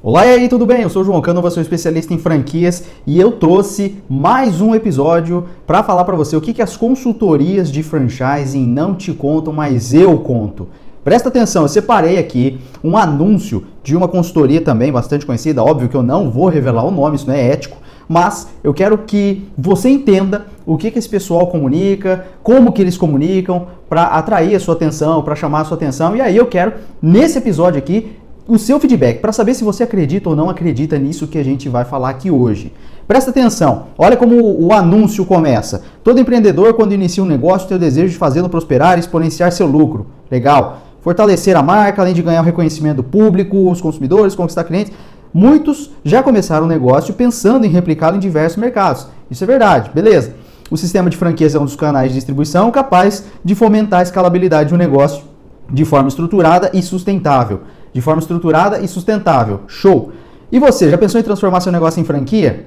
Olá e aí, tudo bem? Eu sou o João Canova, sou especialista em franquias e eu trouxe mais um episódio para falar para você o que, que as consultorias de franchising não te contam, mas eu conto. Presta atenção, eu separei aqui um anúncio de uma consultoria também bastante conhecida. Óbvio que eu não vou revelar o nome, isso não é ético, mas eu quero que você entenda o que, que esse pessoal comunica, como que eles comunicam, para atrair a sua atenção, para chamar a sua atenção. E aí eu quero, nesse episódio aqui, o seu feedback para saber se você acredita ou não acredita nisso que a gente vai falar aqui hoje. Presta atenção, olha como o anúncio começa. Todo empreendedor, quando inicia um negócio, tem o desejo de fazê-lo prosperar e exponenciar seu lucro. Legal. Fortalecer a marca, além de ganhar o reconhecimento público, os consumidores, conquistar clientes. Muitos já começaram o negócio pensando em replicá-lo em diversos mercados. Isso é verdade, beleza. O sistema de franquias é um dos canais de distribuição capaz de fomentar a escalabilidade de um negócio de forma estruturada e sustentável de forma estruturada e sustentável. Show! E você, já pensou em transformar seu negócio em franquia?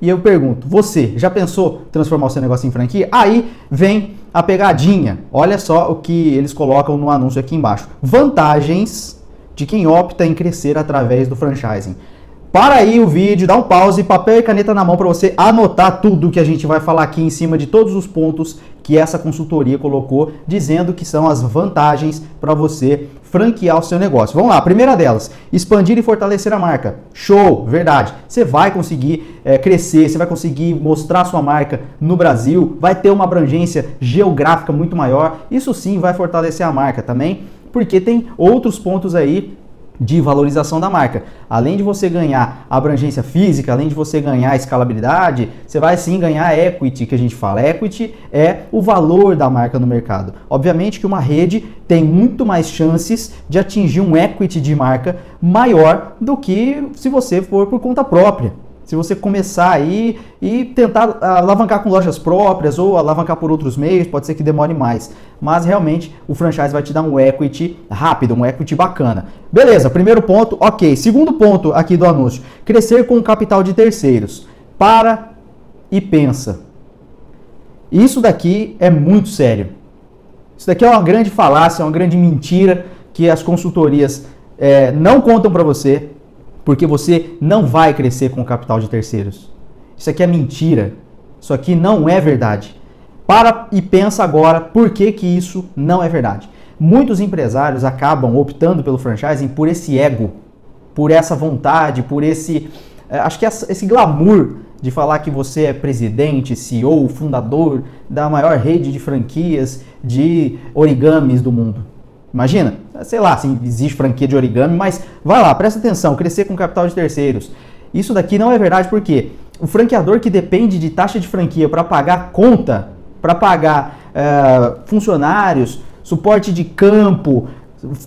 E eu pergunto, você já pensou transformar o seu negócio em franquia? Aí vem a pegadinha. Olha só o que eles colocam no anúncio aqui embaixo. Vantagens de quem opta em crescer através do franchising. Para aí o vídeo, dá um pause, papel e caneta na mão para você anotar tudo que a gente vai falar aqui em cima de todos os pontos que essa consultoria colocou, dizendo que são as vantagens para você franquear o seu negócio. Vamos lá, primeira delas, expandir e fortalecer a marca. Show, verdade. Você vai conseguir é, crescer, você vai conseguir mostrar sua marca no Brasil, vai ter uma abrangência geográfica muito maior. Isso sim vai fortalecer a marca também, porque tem outros pontos aí de valorização da marca. Além de você ganhar abrangência física, além de você ganhar escalabilidade, você vai sim ganhar equity, que a gente fala. Equity é o valor da marca no mercado. Obviamente que uma rede tem muito mais chances de atingir um equity de marca maior do que se você for por conta própria. Se você começar aí e tentar alavancar com lojas próprias ou alavancar por outros meios, pode ser que demore mais. Mas realmente o franchise vai te dar um equity rápido, um equity bacana. Beleza, primeiro ponto, ok. Segundo ponto aqui do anúncio: crescer com capital de terceiros. Para e pensa. Isso daqui é muito sério. Isso daqui é uma grande falácia, uma grande mentira que as consultorias é, não contam para você, porque você não vai crescer com o capital de terceiros. Isso aqui é mentira. Isso aqui não é verdade. Para e pensa agora por que, que isso não é verdade. Muitos empresários acabam optando pelo franchising por esse ego, por essa vontade, por esse. Eh, acho que esse glamour de falar que você é presidente, CEO, fundador da maior rede de franquias de origamis do mundo. Imagina, sei lá se existe franquia de origami, mas vai lá, presta atenção, crescer com capital de terceiros. Isso daqui não é verdade porque o franqueador que depende de taxa de franquia para pagar conta, para pagar uh, funcionários, suporte de campo,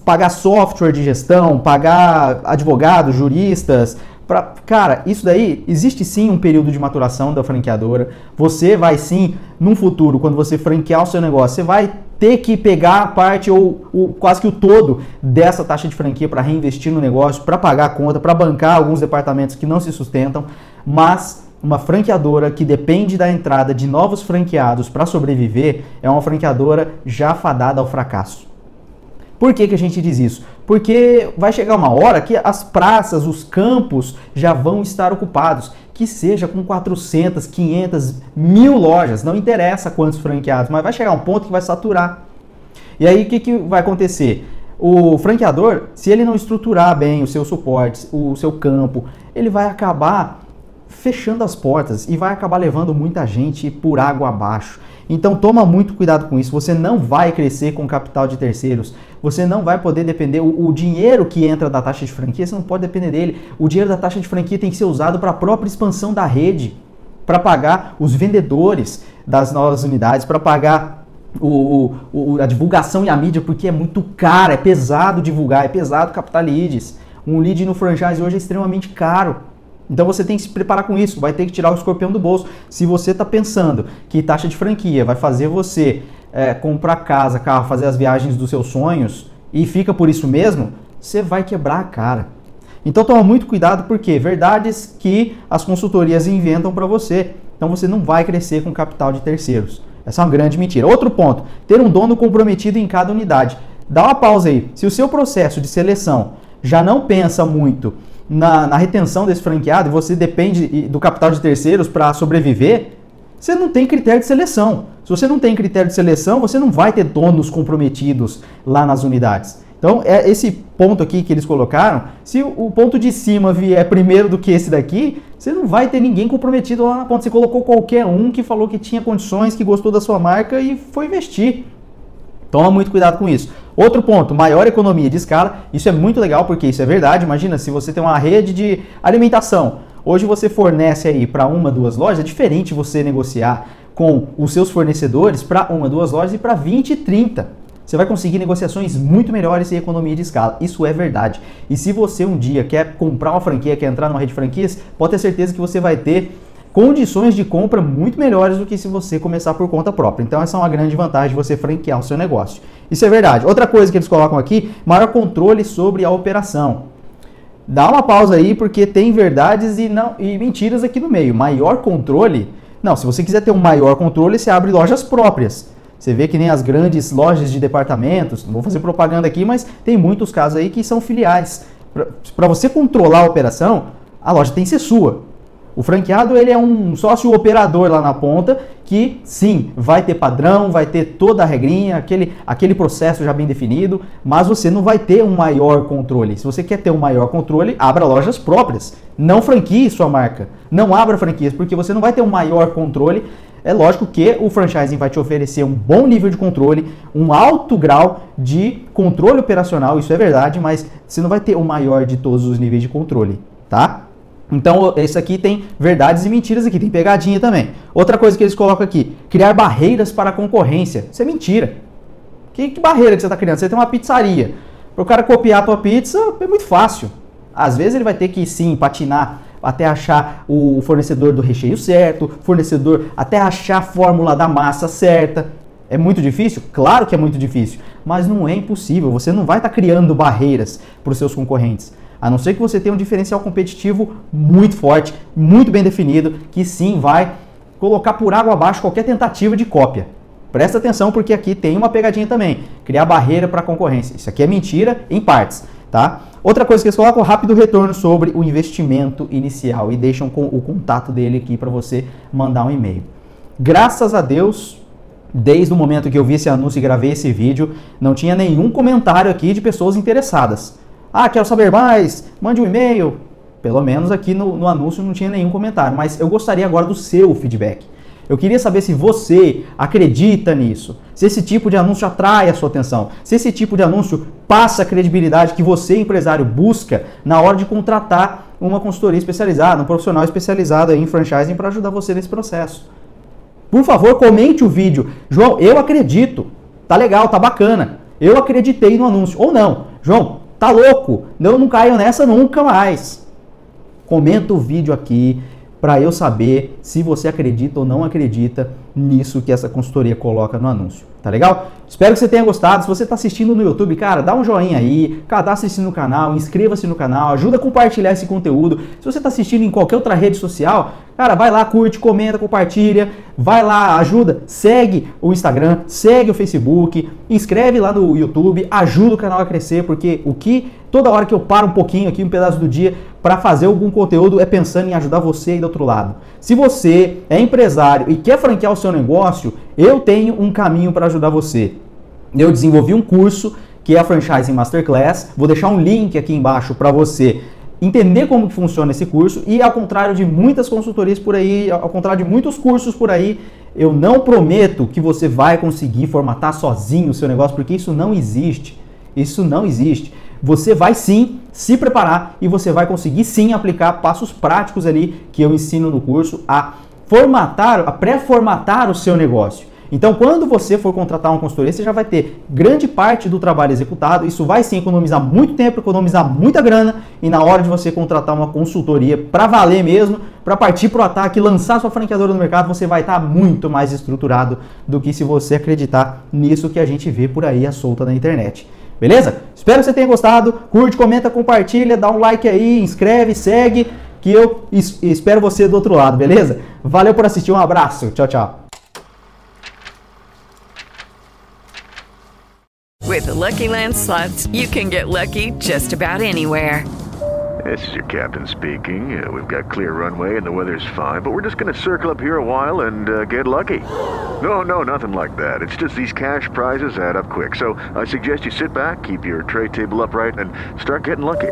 pagar software de gestão, pagar advogados, juristas, Pra, cara, isso daí existe sim um período de maturação da franqueadora. Você vai sim, num futuro, quando você franquear o seu negócio, você vai ter que pegar parte ou, ou quase que o todo dessa taxa de franquia para reinvestir no negócio, para pagar a conta, para bancar alguns departamentos que não se sustentam, mas uma franqueadora que depende da entrada de novos franqueados para sobreviver é uma franqueadora já fadada ao fracasso. Por que, que a gente diz isso? Porque vai chegar uma hora que as praças, os campos já vão estar ocupados. Que seja com 400, 500, mil lojas, não interessa quantos franqueados, mas vai chegar um ponto que vai saturar. E aí o que, que vai acontecer? O franqueador, se ele não estruturar bem o seu suporte, o seu campo, ele vai acabar fechando as portas e vai acabar levando muita gente por água abaixo. Então toma muito cuidado com isso. Você não vai crescer com capital de terceiros. Você não vai poder depender. O, o, dinheiro que entra da taxa de franquia, você não pode depender dele. O dinheiro da taxa de franquia tem que ser usado para a própria expansão da rede, para pagar os vendedores das novas unidades, para pagar o, o, a divulgação e a mídia, porque é muito caro, é pesado divulgar, é pesado captar leads. Um lead no franchise hoje é extremamente caro. Então você tem que se preparar com isso, vai ter que tirar o escorpião do bolso. Se você está pensando que taxa de franquia vai fazer você é, comprar casa, carro, fazer as viagens dos seus sonhos e fica por isso mesmo, você vai quebrar a cara. Então toma muito cuidado porque verdades que as consultorias inventam para você. Então você não vai crescer com capital de terceiros. Essa é uma grande mentira. Outro ponto, ter um dono comprometido em cada unidade. Dá uma pausa aí. Se o seu processo de seleção já não pensa muito na, na retenção desse franqueado e você depende do capital de terceiros para sobreviver, você não tem critério de seleção. Se você não tem critério de seleção, você não vai ter donos comprometidos lá nas unidades. Então, é esse ponto aqui que eles colocaram, se o ponto de cima vier primeiro do que esse daqui, você não vai ter ninguém comprometido lá na ponta. Você colocou qualquer um que falou que tinha condições, que gostou da sua marca e foi investir. Toma muito cuidado com isso. Outro ponto, maior economia de escala. Isso é muito legal porque isso é verdade. Imagina se você tem uma rede de alimentação. Hoje você fornece aí para uma, duas lojas, é diferente você negociar com os seus fornecedores para uma, duas lojas e para 20, 30. Você vai conseguir negociações muito melhores e economia de escala. Isso é verdade. E se você um dia quer comprar uma franquia, quer entrar numa rede de franquias, pode ter certeza que você vai ter condições de compra muito melhores do que se você começar por conta própria. Então essa é uma grande vantagem de você franquear o seu negócio. Isso é verdade. Outra coisa que eles colocam aqui, maior controle sobre a operação. Dá uma pausa aí porque tem verdades e, não, e mentiras aqui no meio. Maior controle? Não, se você quiser ter um maior controle, você abre lojas próprias. Você vê que nem as grandes lojas de departamentos, não vou fazer propaganda aqui, mas tem muitos casos aí que são filiais. Para você controlar a operação, a loja tem que ser sua. O franqueado ele é um sócio operador lá na ponta que sim, vai ter padrão, vai ter toda a regrinha, aquele, aquele processo já bem definido, mas você não vai ter um maior controle. Se você quer ter um maior controle, abra lojas próprias. Não franquie sua marca. Não abra franquias, porque você não vai ter um maior controle. É lógico que o franchising vai te oferecer um bom nível de controle, um alto grau de controle operacional, isso é verdade, mas você não vai ter o maior de todos os níveis de controle, tá? Então, esse aqui tem verdades e mentiras aqui, tem pegadinha também. Outra coisa que eles colocam aqui, criar barreiras para a concorrência. Isso é mentira. Que, que barreira que você está criando? Você tem uma pizzaria. Para o cara copiar a tua pizza, é muito fácil. Às vezes ele vai ter que, sim, patinar até achar o fornecedor do recheio certo, fornecedor até achar a fórmula da massa certa. É muito difícil? Claro que é muito difícil, mas não é impossível. Você não vai estar tá criando barreiras para os seus concorrentes. A não ser que você tenha um diferencial competitivo muito forte, muito bem definido, que sim vai colocar por água abaixo qualquer tentativa de cópia. Presta atenção porque aqui tem uma pegadinha também, criar barreira para a concorrência. Isso aqui é mentira em partes, tá? Outra coisa que eles colocam rápido retorno sobre o investimento inicial e deixam o contato dele aqui para você mandar um e-mail. Graças a Deus, desde o momento que eu vi esse anúncio e gravei esse vídeo, não tinha nenhum comentário aqui de pessoas interessadas. Ah, quero saber mais, mande um e-mail. Pelo menos aqui no, no anúncio não tinha nenhum comentário, mas eu gostaria agora do seu feedback. Eu queria saber se você acredita nisso, se esse tipo de anúncio atrai a sua atenção, se esse tipo de anúncio passa a credibilidade que você, empresário, busca na hora de contratar uma consultoria especializada, um profissional especializado em franchising para ajudar você nesse processo. Por favor, comente o vídeo. João, eu acredito. Tá legal, tá bacana. Eu acreditei no anúncio. Ou não. João, Tá louco? Eu não caio nessa nunca mais. Comenta o vídeo aqui para eu saber se você acredita ou não acredita nisso que essa consultoria coloca no anúncio. Tá legal? Espero que você tenha gostado. Se você está assistindo no YouTube, cara, dá um joinha aí, cadastre-se no canal, inscreva-se no canal, ajuda a compartilhar esse conteúdo. Se você está assistindo em qualquer outra rede social, cara, vai lá, curte, comenta, compartilha, vai lá, ajuda, segue o Instagram, segue o Facebook, inscreve lá no YouTube, ajuda o canal a crescer, porque o que toda hora que eu paro um pouquinho aqui, um pedaço do dia, para fazer algum conteúdo é pensando em ajudar você aí do outro lado. Se você é empresário e quer franquear o seu negócio, eu tenho um caminho para ajudar você. Eu desenvolvi um curso que é a Franchising Masterclass. Vou deixar um link aqui embaixo para você entender como funciona esse curso e ao contrário de muitas consultorias por aí, ao contrário de muitos cursos por aí, eu não prometo que você vai conseguir formatar sozinho o seu negócio, porque isso não existe. Isso não existe. Você vai sim se preparar e você vai conseguir sim aplicar passos práticos ali que eu ensino no curso a formatar, a pré-formatar o seu negócio. Então, quando você for contratar uma consultoria, você já vai ter grande parte do trabalho executado. Isso vai sim economizar muito tempo, economizar muita grana e na hora de você contratar uma consultoria para valer mesmo, para partir para o ataque, lançar sua franqueadora no mercado, você vai estar tá muito mais estruturado do que se você acreditar nisso que a gente vê por aí a solta na internet. Beleza? Espero que você tenha gostado. Curte, comenta, compartilha, dá um like aí, inscreve, segue, que eu espero você do outro lado, beleza? Valeu por assistir, um abraço. Tchau, tchau. With the Lucky Land slots, you can get lucky just about anywhere. This is your captain speaking. Uh, we've got clear runway and the weather's fine, but we're just going to circle up here a while and uh, get lucky. No, no, nothing like that. It's just these cash prizes add up quick. So I suggest you sit back, keep your tray table upright, and start getting lucky.